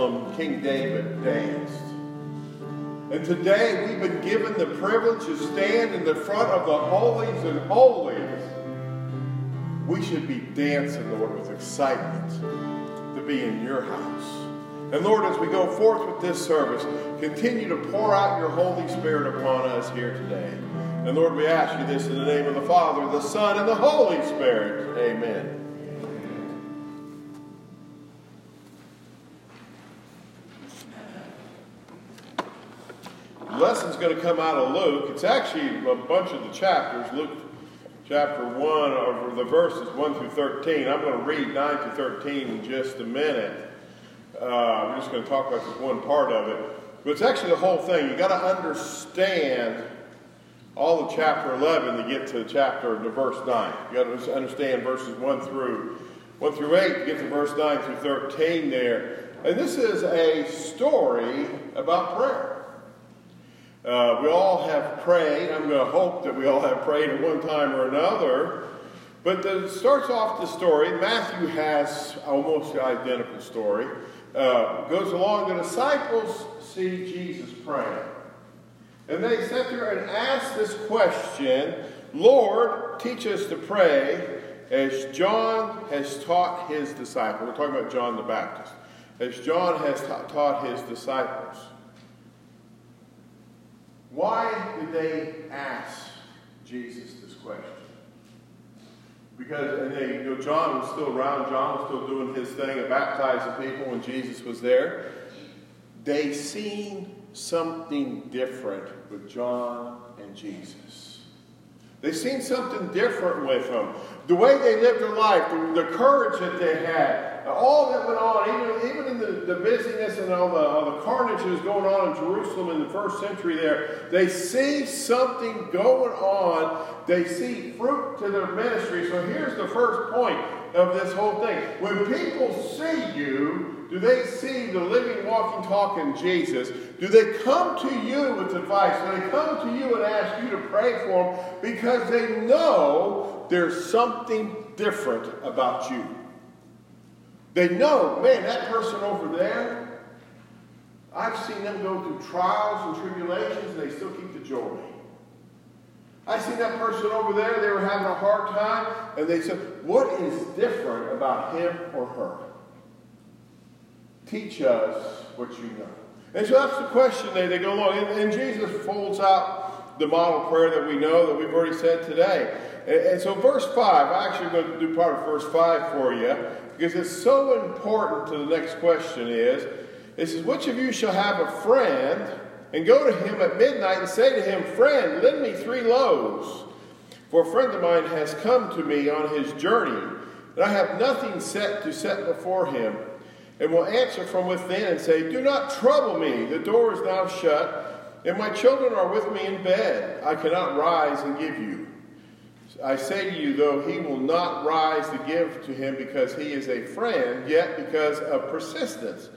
Jerusalem, King David danced. And today we've been given the privilege to stand in the front of the holies and holies. We should be dancing, Lord, with excitement to be in your house. And Lord, as we go forth with this service, continue to pour out your Holy Spirit upon us here today. And Lord, we ask you this in the name of the Father, the Son, and the Holy Spirit. Amen. Lesson's going to come out of Luke. It's actually a bunch of the chapters. Luke chapter 1, over the verses 1 through 13. I'm going to read 9 to 13 in just a minute. Uh, I'm just going to talk about just one part of it. But it's actually the whole thing. You've got to understand all of chapter 11 to get to chapter to verse 9. You've got to understand verses 1 through 1 through 8 to get to verse 9 through 13 there. And this is a story about prayer. Uh, we all have prayed. I'm going to hope that we all have prayed at one time or another. But it starts off the story. Matthew has almost the identical story. Uh, goes along. The disciples see Jesus praying. And they sit there and ask this question Lord, teach us to pray as John has taught his disciples. We're talking about John the Baptist. As John has ta taught his disciples. Why did they ask Jesus this question? Because and they, you know, John was still around. John was still doing his thing of baptizing people when Jesus was there. They seen something different with John and Jesus. They seen something different with them. The way they lived their life, the, the courage that they had, all that went on, even, even in the, the busyness and all the, all the carnage that was going on in Jerusalem in the first century there, they see something going on. They see fruit to their ministry. So here's the first point of this whole thing. When people see you, do they see the living, walking, talking Jesus? Do they come to you with advice? Do they come to you and ask you to pray for them because they know there's something different about you? They know, man, that person over there, I've seen them go through trials and tribulations and they still keep the joy. I seen that person over there, they were having a hard time, and they said, What is different about him or her? Teach us what you know. And so that's the question they, they go along. And, and Jesus folds out the model prayer that we know that we've already said today. And, and so, verse 5, I actually going to do part of verse 5 for you because it's so important to the next question is, it says, Which of you shall have a friend and go to him at midnight and say to him, Friend, lend me three loaves? For a friend of mine has come to me on his journey, and I have nothing set to set before him. And will answer from within and say, Do not trouble me, the door is now shut, and my children are with me in bed. I cannot rise and give you. I say to you, though he will not rise to give to him because he is a friend, yet because of persistence,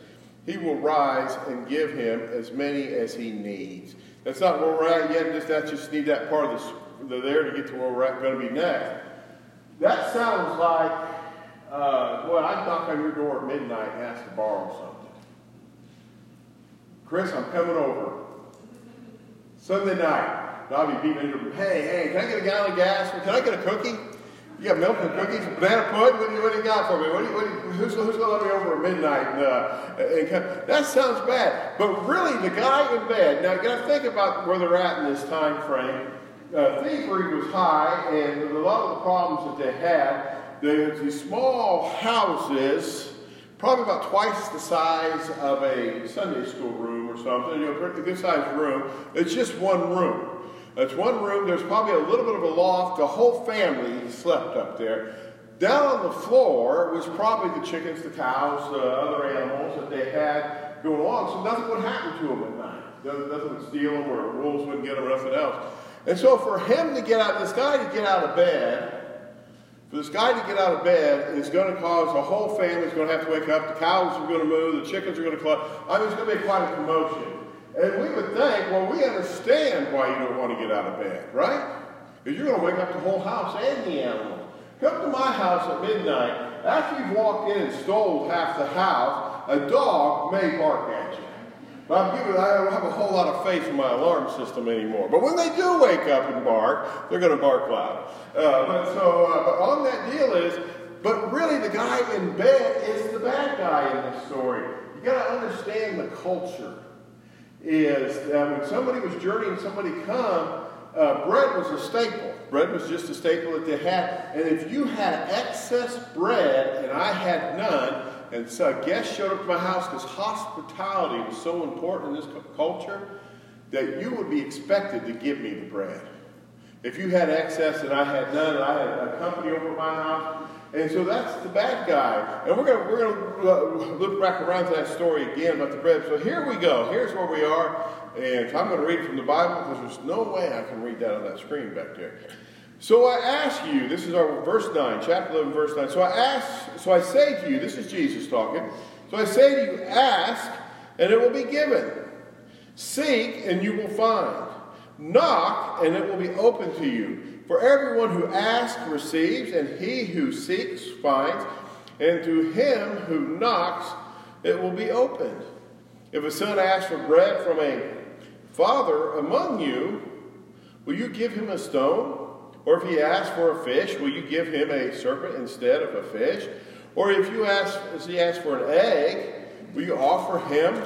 he will rise and give him as many as he needs. That's not where we're at yet. Just that just need that part of the, the there to get to where we're at, going to be next. That sounds like, uh, boy, I knock on your door at midnight and ask to borrow something. Chris, I'm coming over. Sunday night. I'll be Hey, hey, can I get a gallon of gas? Can I get a cookie? You got milk and cookies, banana pudding? What do you, what do you got for me? What do you, what do you, who's, who's going to let me over at midnight? And, uh, and come? that sounds bad. But really, the guy in bed, now you got to think about where they're at in this time frame. Uh, thievery was high, and a lot of the problems that they had, there's these small houses, probably about twice the size of a Sunday school room or something, you know, pretty good sized room. It's just one room. It's one room. There's probably a little bit of a loft. The whole family slept up there. Down on the floor was probably the chickens, the cows, the other animals that they had going on. So nothing would happen to them at night. Nothing would steal them or wolves wouldn't get them or nothing else. And so for him to get out, this guy to get out of bed, For this guy to get out of bed is going to cause the whole family's going to have to wake up. The cows are going to move. The chickens are going to cluck. I mean, it's going to be quite a commotion. And we would think, well, we understand why you don't want to get out of bed, right? Because you're going to wake up the whole house and the animals. Come to my house at midnight. After you've walked in and stole half the house, a dog may bark at you. I'm giving, I don't have a whole lot of faith in my alarm system anymore. But when they do wake up and bark, they're going to bark loud. Uh, but so, uh, but on that deal is, but really the guy in bed is the bad guy in this story. You got to understand the culture. Is that when somebody was journeying, somebody come, uh, bread was a staple. Bread was just a staple that they had. And if you had excess bread and I had none, and so guests showed up to my house because hospitality was so important in this culture that you would be expected to give me the bread. If you had excess and I had none, I had a company over my house, and so that's the bad guy. And we're going we're gonna uh, look back around to that story again about the bread. So here we go. Here's where we are. And I'm going to read from the Bible because there's no way I can read that on that screen back there. So I ask you, this is our verse 9, chapter 11, verse 9. So I ask, so I say to you, this is Jesus talking. So I say to you, ask, and it will be given. Seek, and you will find. Knock, and it will be open to you. For everyone who asks receives, and he who seeks finds, and to him who knocks it will be opened. If a son asks for bread from a father among you, will you give him a stone? Or if he asks for a fish, will you give him a serpent instead of a fish? Or if you ask, if he asks for an egg, will you offer him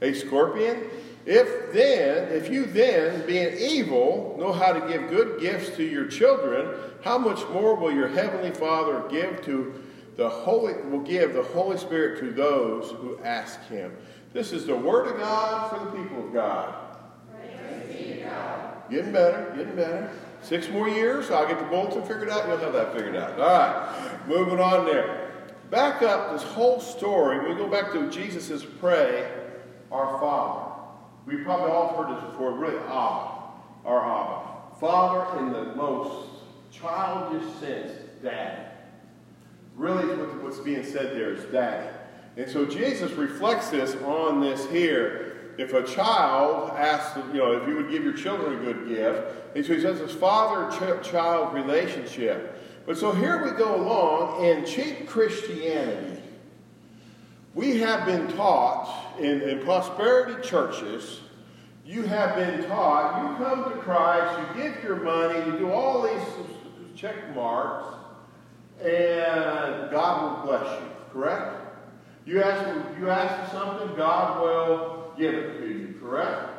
a scorpion? If then, if you then, being evil, know how to give good gifts to your children, how much more will your heavenly Father give to the Holy will give the Holy Spirit to those who ask him? This is the word of God for the people of God. God. Getting better, getting better. Six more years, I'll get the bulletin figured out, we'll have that figured out. All right, moving on there. Back up this whole story, we go back to Jesus' pray, Our Father. We probably all heard this before, really, Abba, our Abba. Father in the most childish sense, Daddy. Really, what's being said there is Daddy. And so Jesus reflects this on this here if a child asks, you know, if you would give your children a good gift, and so he says this father-child relationship. But so here we go along in cheap Christianity. We have been taught in, in prosperity churches, you have been taught, you come to Christ, you give your money, you do all these check marks, and God will bless you, correct? You ask, you ask something, God will give it to you, correct?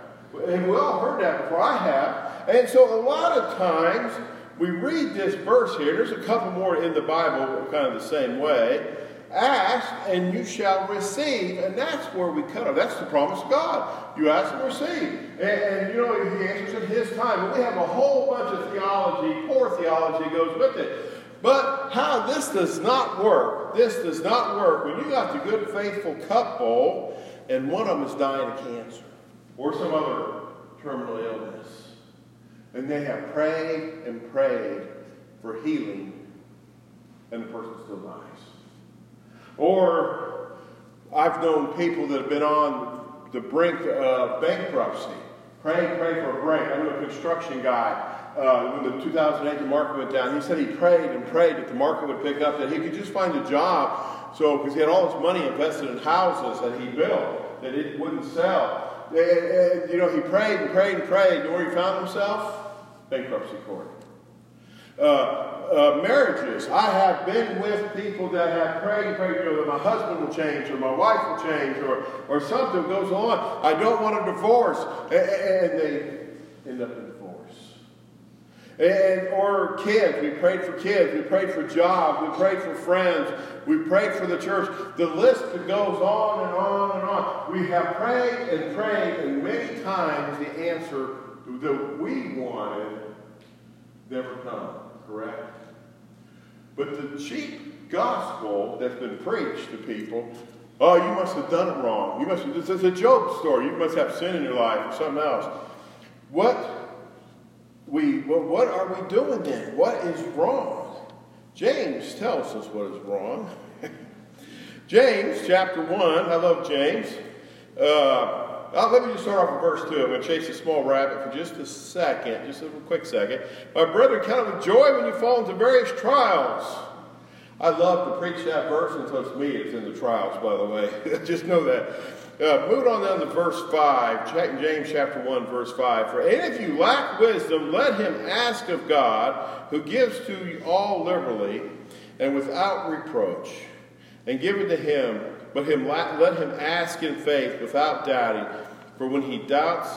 And we all heard that before, I have. And so a lot of times we read this verse here, there's a couple more in the Bible kind of the same way. Ask and you shall receive. And that's where we cut off. That's the promise of God. You ask and receive. And, and you know, he answers in his time. And we have a whole bunch of theology, poor theology goes with it. But how this does not work, this does not work. When you got the good, faithful couple and one of them is dying of cancer or some other terminal illness. And they have prayed and prayed for healing, and the person still dies. Or I've known people that have been on the brink of bankruptcy. praying, praying for a break. I knew a construction guy. Uh, when the 2008 the market went down, he said he prayed and prayed that the market would pick up, that he could just find a job so, because he had all his money invested in houses that he built, that it wouldn't sell. And, and, you know, he prayed and prayed and prayed. And where he found himself? Bankruptcy court. Uh, uh, marriages. I have been with people that have prayed and prayed, you know, that my husband will change or my wife will change or, or something goes on. I don't want a divorce. And, and they end up in and, or kids, we prayed for kids, we prayed for jobs, we prayed for friends, we prayed for the church. The list goes on and on and on. We have prayed and prayed, and many times the answer that we wanted never come, correct? But the cheap gospel that's been preached to people, oh, you must have done it wrong. You must have, this is a Job story. You must have sin in your life or something else. What we, well, what are we doing then? What is wrong? James tells us what is wrong. James chapter 1, I love James. Uh, uh, let me just start off with verse 2. I'm going to chase a small rabbit for just a second, just a quick second. My brother, count it with joy when you fall into various trials. I love to preach that verse until it's me it's in the trials, by the way. just know that. Uh, move on down to verse 5, James chapter 1, verse 5. For any of you lack wisdom, let him ask of God, who gives to you all liberally and without reproach, and give it to him. But him let him ask in faith without doubting. For when he doubts,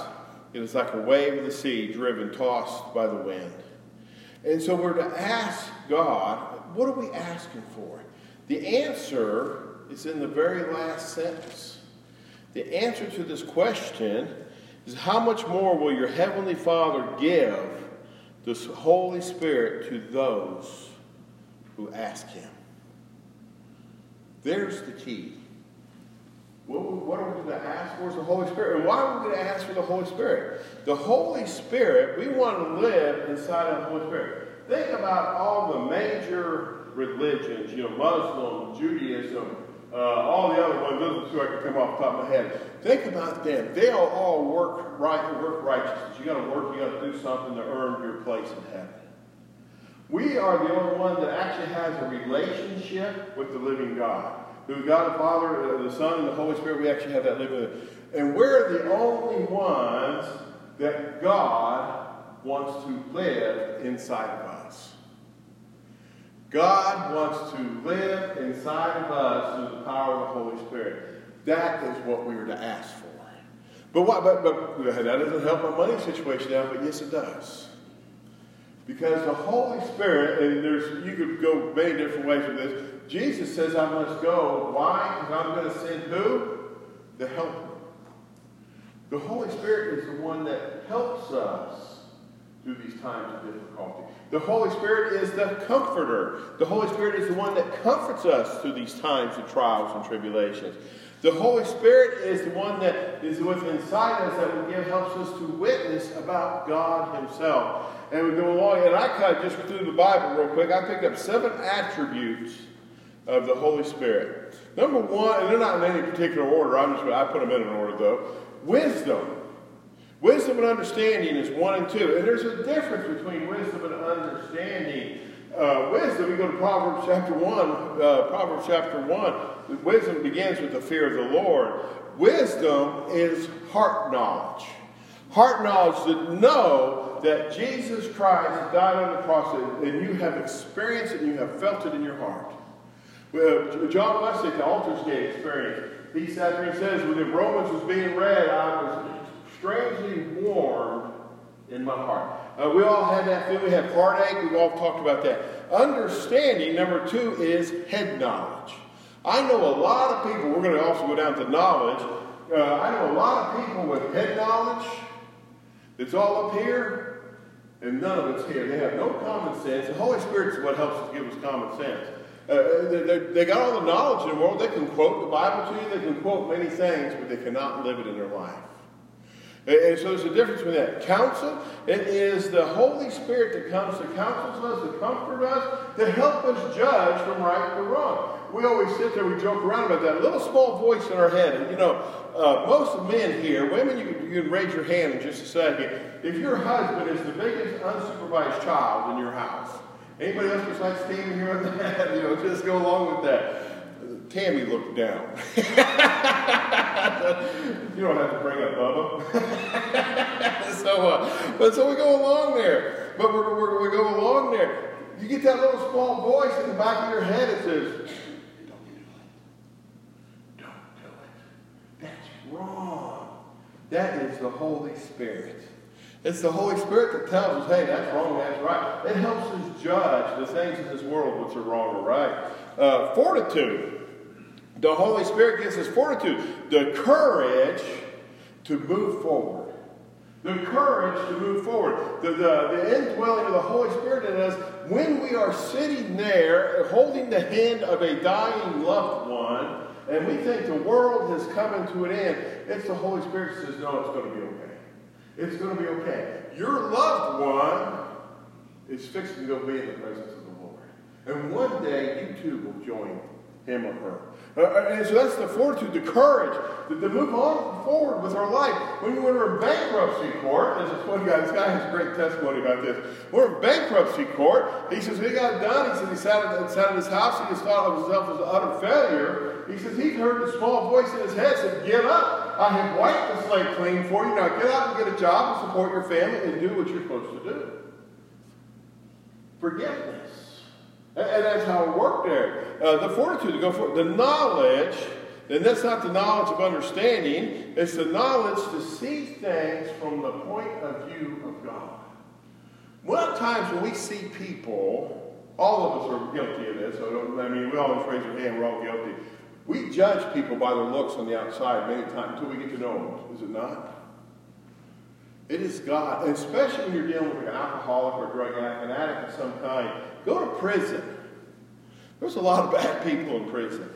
it is like a wave of the sea driven, tossed by the wind. And so we're to ask God, what are we asking for? The answer is in the very last sentence. The answer to this question is how much more will your Heavenly Father give the Holy Spirit to those who ask Him? There's the key. What, are we going to ask for is the Holy Spirit. And why are we going to ask for the Holy Spirit? The Holy Spirit, we want to live inside of the Holy Spirit. Think about all the major religions, you know, Muslim, Judaism, uh, all the other ones, those are two I can come off the top of my head. Think about them. They all, work right, work righteousness. You got to work, you got to do something to earn your place in heaven. We are the only one that actually has a relationship with the living God. Who God the Father, uh, the Son, and the Holy Spirit, we actually have that living. And we're the only ones that God wants to live inside of us. God wants to live inside of us through the power of the Holy Spirit. That is what we are to ask for. But, but, but that doesn't help my money situation out, but yes, it does. Because the Holy Spirit, and there's you could go many different ways with this. Jesus says I must go. Why? Because I'm going to send who? The Helper. The Holy Spirit is the one that helps us through these times of difficulty. The Holy Spirit is the comforter. The Holy Spirit is the one that comforts us through these times of trials and tribulations. The Holy Spirit is the one that is within inside us that will give, helps us to witness about God Himself. And we go along, and I kind of just through the Bible real quick. I picked up seven attributes of the Holy Spirit. Number one, and they're not in any particular order. I'm just I put them in an order though. Wisdom. Wisdom and understanding is one and two. And there's a difference between wisdom and understanding. Uh, wisdom, we go to Proverbs chapter 1, uh, Proverbs chapter 1, wisdom begins with the fear of the Lord. Wisdom is heart knowledge. Heart knowledge to know that Jesus Christ died on the cross and you have experienced it and you have felt it in your heart. Well, John Wesley, the Aldersgate experience, he sat there and says, when Romans was being read, I was strangely warm in my heart. Uh, we all have that feeling. We have heartache. We've all talked about that. Understanding, number two, is head knowledge. I know a lot of people, we're going to also go down to knowledge. Uh, I know a lot of people with head knowledge that's all up here, and none of it's here. They have no common sense. The Holy Spirit is what helps us give us common sense. Uh, they, they, got all the knowledge in the world. They can quote the Bible to you. They can quote many things, but they cannot live it in their life. And so there's a difference between that. Counsel, it is the Holy Spirit that comes to counsel us, to comfort us, to help us judge from right to wrong. We always sit there, we joke around about that. A little small voice in our head. And you know, uh, most men here, women, you, you can raise your hand in just a second. If your husband is the biggest unsupervised child in your house, anybody else besides Steve here on that, you know, just go along with that. Tammy looked down. you don't have to bring up Bubba. so, uh, but so we go along there. But we're, we're, we go along there. You get that little small voice in the back of your head that says, "Don't do it. Don't do it. That's wrong." That is the Holy Spirit. It's the Holy Spirit that tells us, hey, that's wrong, that's right. It helps us judge the things in this world which are wrong or right. Uh, fortitude. The Holy Spirit gives us fortitude, the courage to move forward. The courage to move forward. The, the, the indwelling of the Holy Spirit in us when we are sitting there holding the hand of a dying loved one and we think the world has come to an end. It's the Holy Spirit says, no, it's going to be okay. It's going to be okay. Your loved one is fixing to go be in the presence of the Lord. And one day you too will join him or her. Uh, uh, and so that's the fortitude, the courage to, to, move on forward with our life. When we were in bankruptcy court, there's this one guy, this guy has a great testimony about this. We're in bankruptcy court. He says he got done. He said he sat at, sat at his house. And he just thought of himself as an utter failure. He says he heard the small voice in his head said, Get up. I have wiped the slate clean for you. Now get out and get a job and support your family and do what you're supposed to do. Forgiveness. And, that's how it worked there. Uh, the fortitude to go for the knowledge, and that's not the knowledge of understanding, it's the knowledge to see things from the point of view of God. One times when we see people, all of us are guilty of this, so I mean, we always raise our hand, we're all guilty. We judge people by their looks on the outside many times until we get to know them, is it not? It is God, and especially when you're dealing with an alcoholic or drug addict, an addict of some kind. Go to prison. There's a lot of bad people in prison.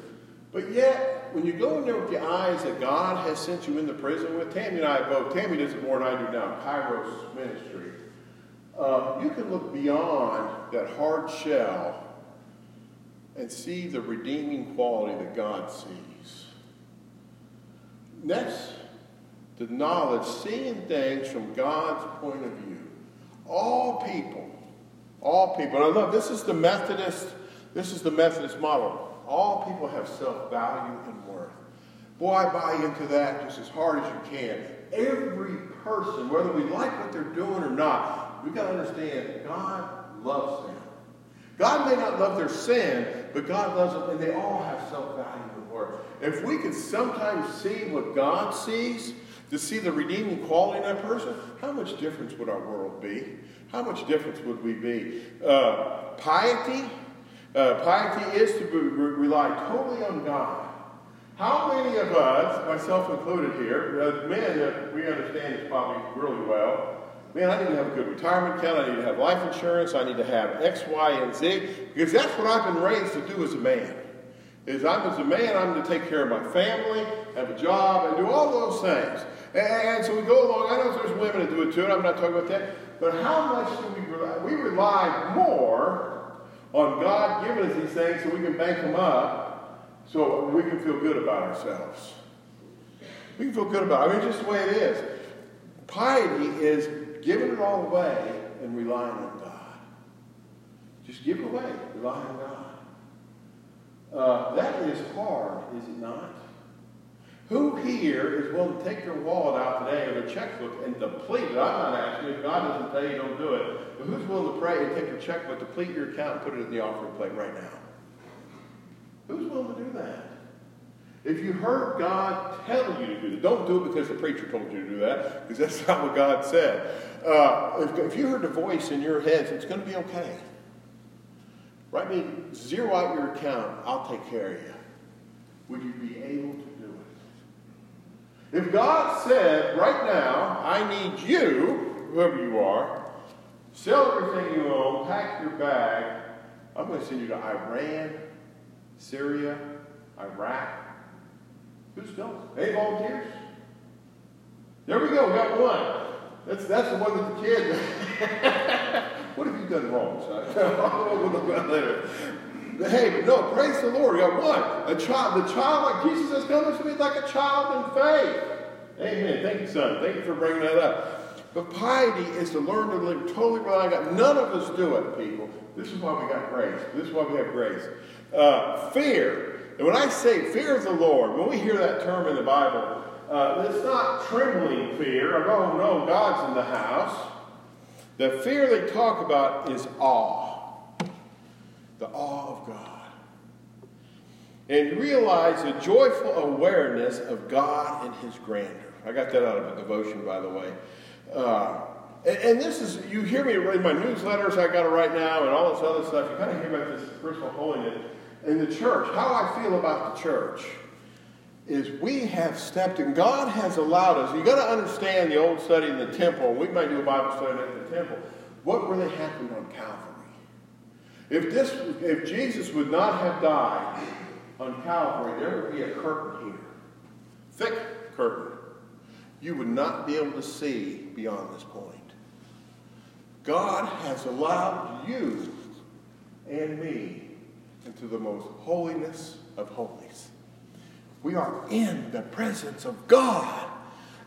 But yet, when you go in there with the eyes that God has sent you into prison with, Tammy and I both, Tammy does it more than I do now, Kairos Ministry, uh, you can look beyond that hard shell and see the redeeming quality that God sees. Next, the knowledge, seeing things from God's point of view. All people, all people, and I love this is the Methodist, this is the Methodist model. All people have self-value and worth. Boy, buy into that just as hard as you can. Every person, whether we like what they're doing or not, we've got to understand God loves them. God may not love their sin, but God loves them, and they all have self-value and worth. If we could sometimes see what God sees, to see the redeeming quality in that person, how much difference would our world be? How much difference would we be? Uh, piety, uh, piety is to be, re- rely totally on God. How many of us, myself included here, uh, men that we understand this probably really well, man, I need to have a good retirement account, I need to have life insurance, I need to have X, Y, and Z, because that's what I've been raised to do as a man. Is I'm as a man, I'm to take care of my family, have a job, and do all those things. And so we go along. I know there's women that do it too, and I'm not talking about that. But how much do we rely? We rely more on God giving us these things so we can bank them up so we can feel good about ourselves. We can feel good about it. I mean, just the way it is. Piety is giving it all away and relying on God. Just give it away, rely on God. Uh, that is hard, is it not? Who here is willing to take their wallet out today or their checkbook and deplete it? I'm not asking if God doesn't tell you don't do it. But who's willing to pray and take your checkbook, deplete your account, and put it in the offering plate right now? Who's willing to do that? If you heard God tell you to do that, don't do it because the preacher told you to do that, because that's not what God said. Uh, if, if you heard a voice in your head, it's going to be okay. Write me, zero out your account, I'll take care of you. Would you be able to if God said, right now, I need you, whoever you are, sell everything you own, pack your bag, I'm going to send you to Iran, Syria, Iraq. Who's going? Any volunteers? There we go, we got one. That's, that's the one that the kid. what have you done wrong, son? look at later. Hey, no, praise the Lord. We got one. A child, the child like Jesus has come to me like a child in faith. Amen. Thank you, son. Thank you for bringing that up. But piety is to learn to live totally relying on God. None of us do it, people. This is why we got grace. This is why we have grace. Uh, fear. And when I say fear of the Lord, when we hear that term in the Bible, uh, it's not trembling fear. of, Oh no, God's in the house. The fear they talk about is awe the awe of God. And realize a joyful awareness of God and His grandeur. I got that out of a devotion, by the way. Uh, and, and, this is, you hear me in my newsletters I got it right now and all this other stuff. You kind of hear about this personal holiness. In the church, how I feel about the church is we have stepped and God has allowed us. You got to understand the old study in the temple. We might do a Bible study at the temple. What really happened on Calvary? If, this, if Jesus would not have died on Calvary, there would be a curtain here. Thick curtain. You would not be able to see beyond this point. God has allowed you and me into the most holiness of holies. We are in the presence of God.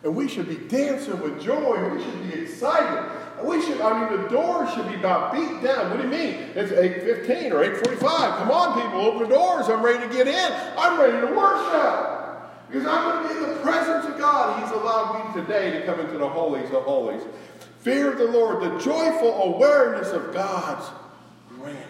And we should be dancing with joy. We should be excited. We should, I mean, the doors should be about beat down. What do you mean? It's 8.15 or 8.45. Come on, people, open the doors. I'm ready to get in. I'm ready to worship. Because I'm going to be in the presence of God. He's allowed me today to come into the holies of holies. Fear of the Lord, the joyful awareness of God's grandeur.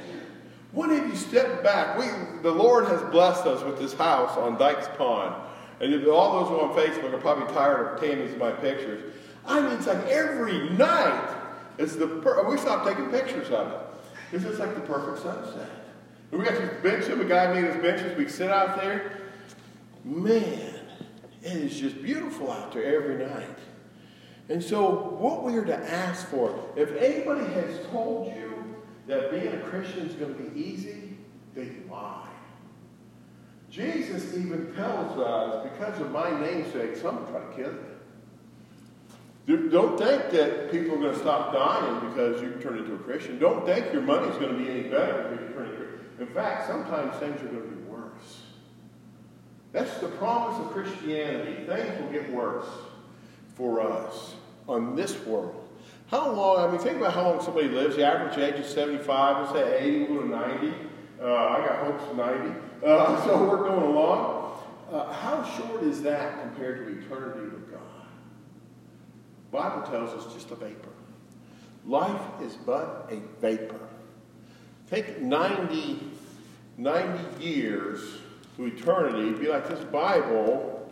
When have you stepped back? We, the Lord has blessed us with this house on Dykes Pond. And all those who are on Facebook are probably tired of Tammy's my pictures. I mean, it's like every night, it's the we stopped taking pictures of it. It's just like the perfect sunset. And we got these benches, a guy made us benches, we sit out there. Man, it is just beautiful out there every night. And so, what we are to ask for, if anybody has told you that being a Christian is going to be easy, they lie. Jesus even tells us, because of my namesake, some try to kill you. Don't think that people are going to stop dying because you turn into a Christian. Don't think your money is going to be any better because you turn into a Christian. In fact, sometimes things are going to be worse. That's the promise of Christianity. Things will get worse for us on this world. How long, I mean, think about how long somebody lives. The average age is 75, let's say 80, we'll go to 90. Uh, I got hopes of 90. Uh, so we're going along. Uh, how short is that compared to eternity Bible tells us just a vapor. Life is but a vapor. Take 90, 90 years to eternity, be like this Bible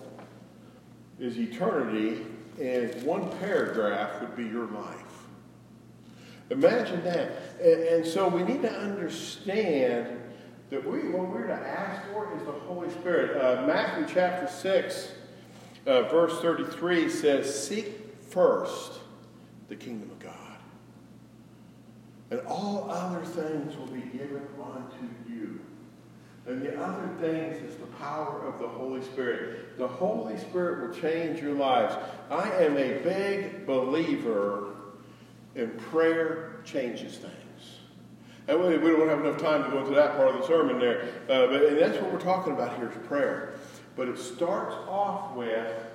is eternity, and one paragraph would be your life. Imagine that. And, and so we need to understand that we, what we're to ask for is the Holy Spirit. Uh, Matthew chapter 6, uh, verse 33 says, Seek first the kingdom of God, and all other things will be given unto you. And the other things is the power of the Holy Spirit. The Holy Spirit will change your lives. I am a big believer in prayer changes things. And we, we don't have enough time to go into that part of the sermon there. Uh, but, and that's what we're talking about here is prayer. But it starts off with, it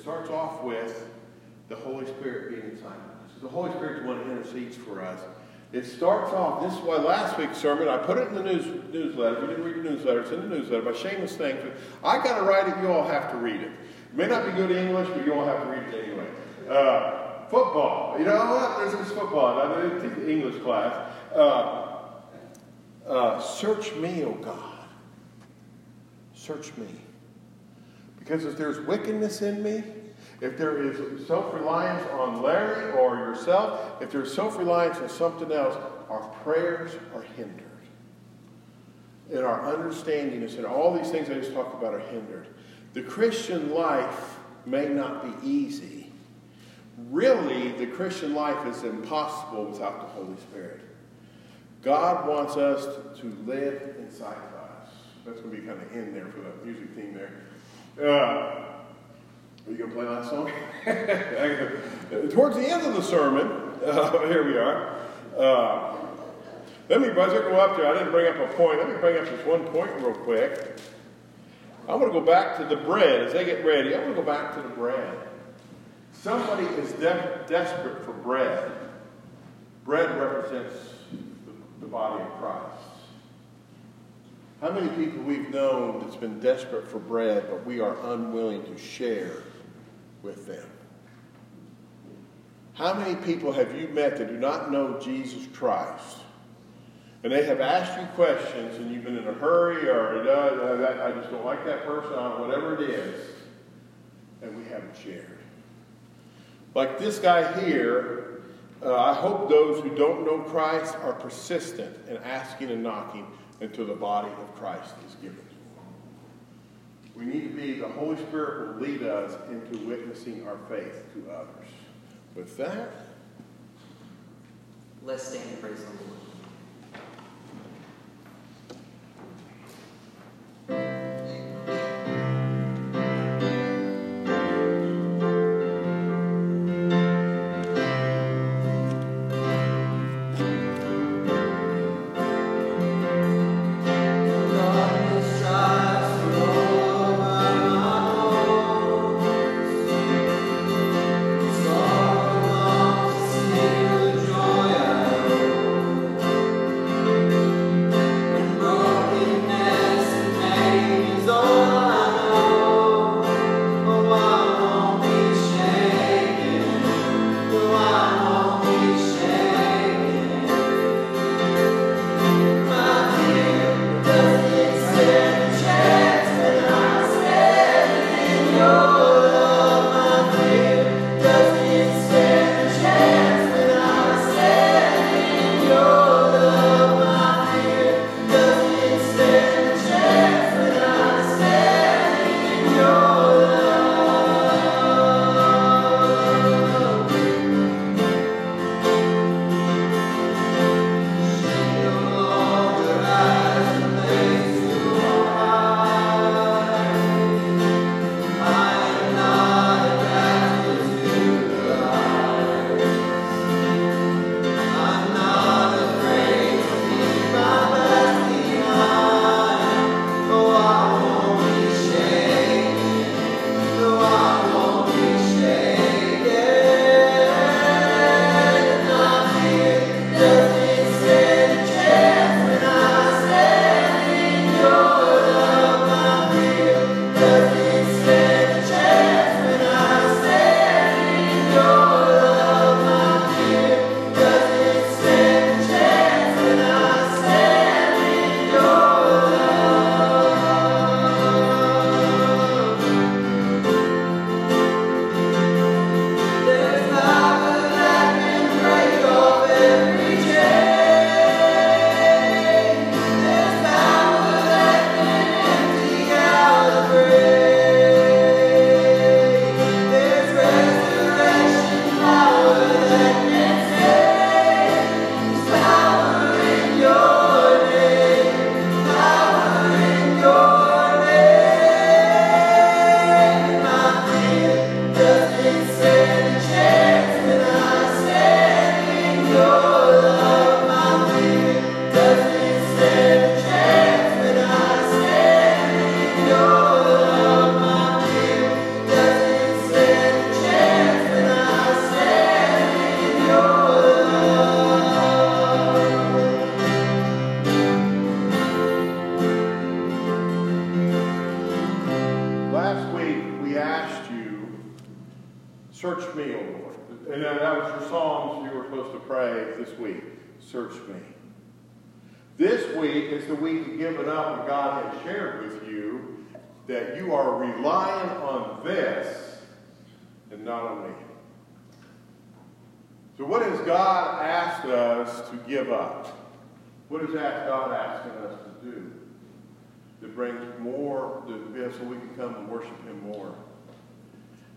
starts off with the Holy Spirit being inside us. The Holy Spirit is one who intercedes for us. It starts off, this is why last week's sermon, I put it in the news, newsletter. If you didn't read the newsletter, it's in the newsletter. My shameless thing. I got to write it, you all have to read it. It may not be good English, but you all have to read it anyway. Uh, football. You know what? There's this football. I didn't take the English class. Uh, uh, search me, O God. Search me. Because if there's wickedness in me, if there is self reliance on Larry or yourself, if there's self reliance on something else, our prayers are hindered. And our understanding is, and all these things I just talked about are hindered. The Christian life may not be easy. Really, the Christian life is impossible without the Holy Spirit. God wants us to, live inside of us. That's going to be kind of in there for the music theme there. Uh, are you going to play that song? Towards the end of the sermon, uh, here we are. Uh, let me, buzzer go up there, I didn't bring up a point. Let me bring up this one point real quick. I want to go back to the bread. As they get ready, I want to go back to the bread. Somebody is de- desperate for bread. Bread represents the, the body of Christ. How many people we've known that's been desperate for bread, but we are unwilling to share with them? How many people have you met that do not know Jesus Christ? And they have asked you questions and you've been in a hurry or I just don't like that person, or whatever it is, and we haven't shared. Like this guy here, uh, I hope those who don't know Christ are persistent in asking and knocking until the body of Christ is given We need to be, the Holy Spirit will lead us into witnessing our faith to others. With that, let's stand and praise the Lord.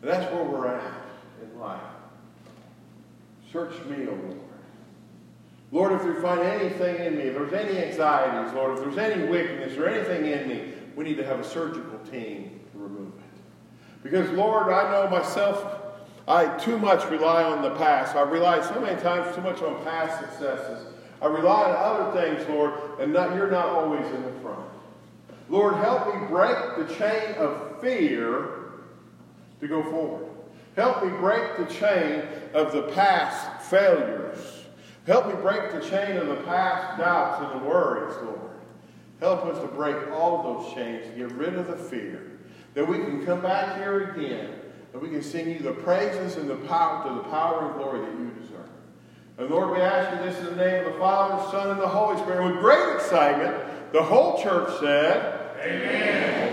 And that's where we're at in life. Search me, O Lord. Lord, if you find anything in me, if there's any anxieties, Lord, if there's any wickedness or anything in me, we need to have a surgical team to remove it. Because, Lord, I know myself, I too much rely on the past. I rely so many times too much on past successes. I rely on other things, Lord, and not, you're not always in the front. Lord, help me break the chain of fear to go forward. Help me break the chain of the past failures. Help me break the chain of the past doubts and the worries, Lord. Help us to break all those chains, get rid of the fear, that we can come back here again, and we can sing you the praises and the power to the power and glory that you deserve. And Lord, we ask you this in the name of the Father, Son, and the Holy Spirit. With great excitement, the whole church said, Amen.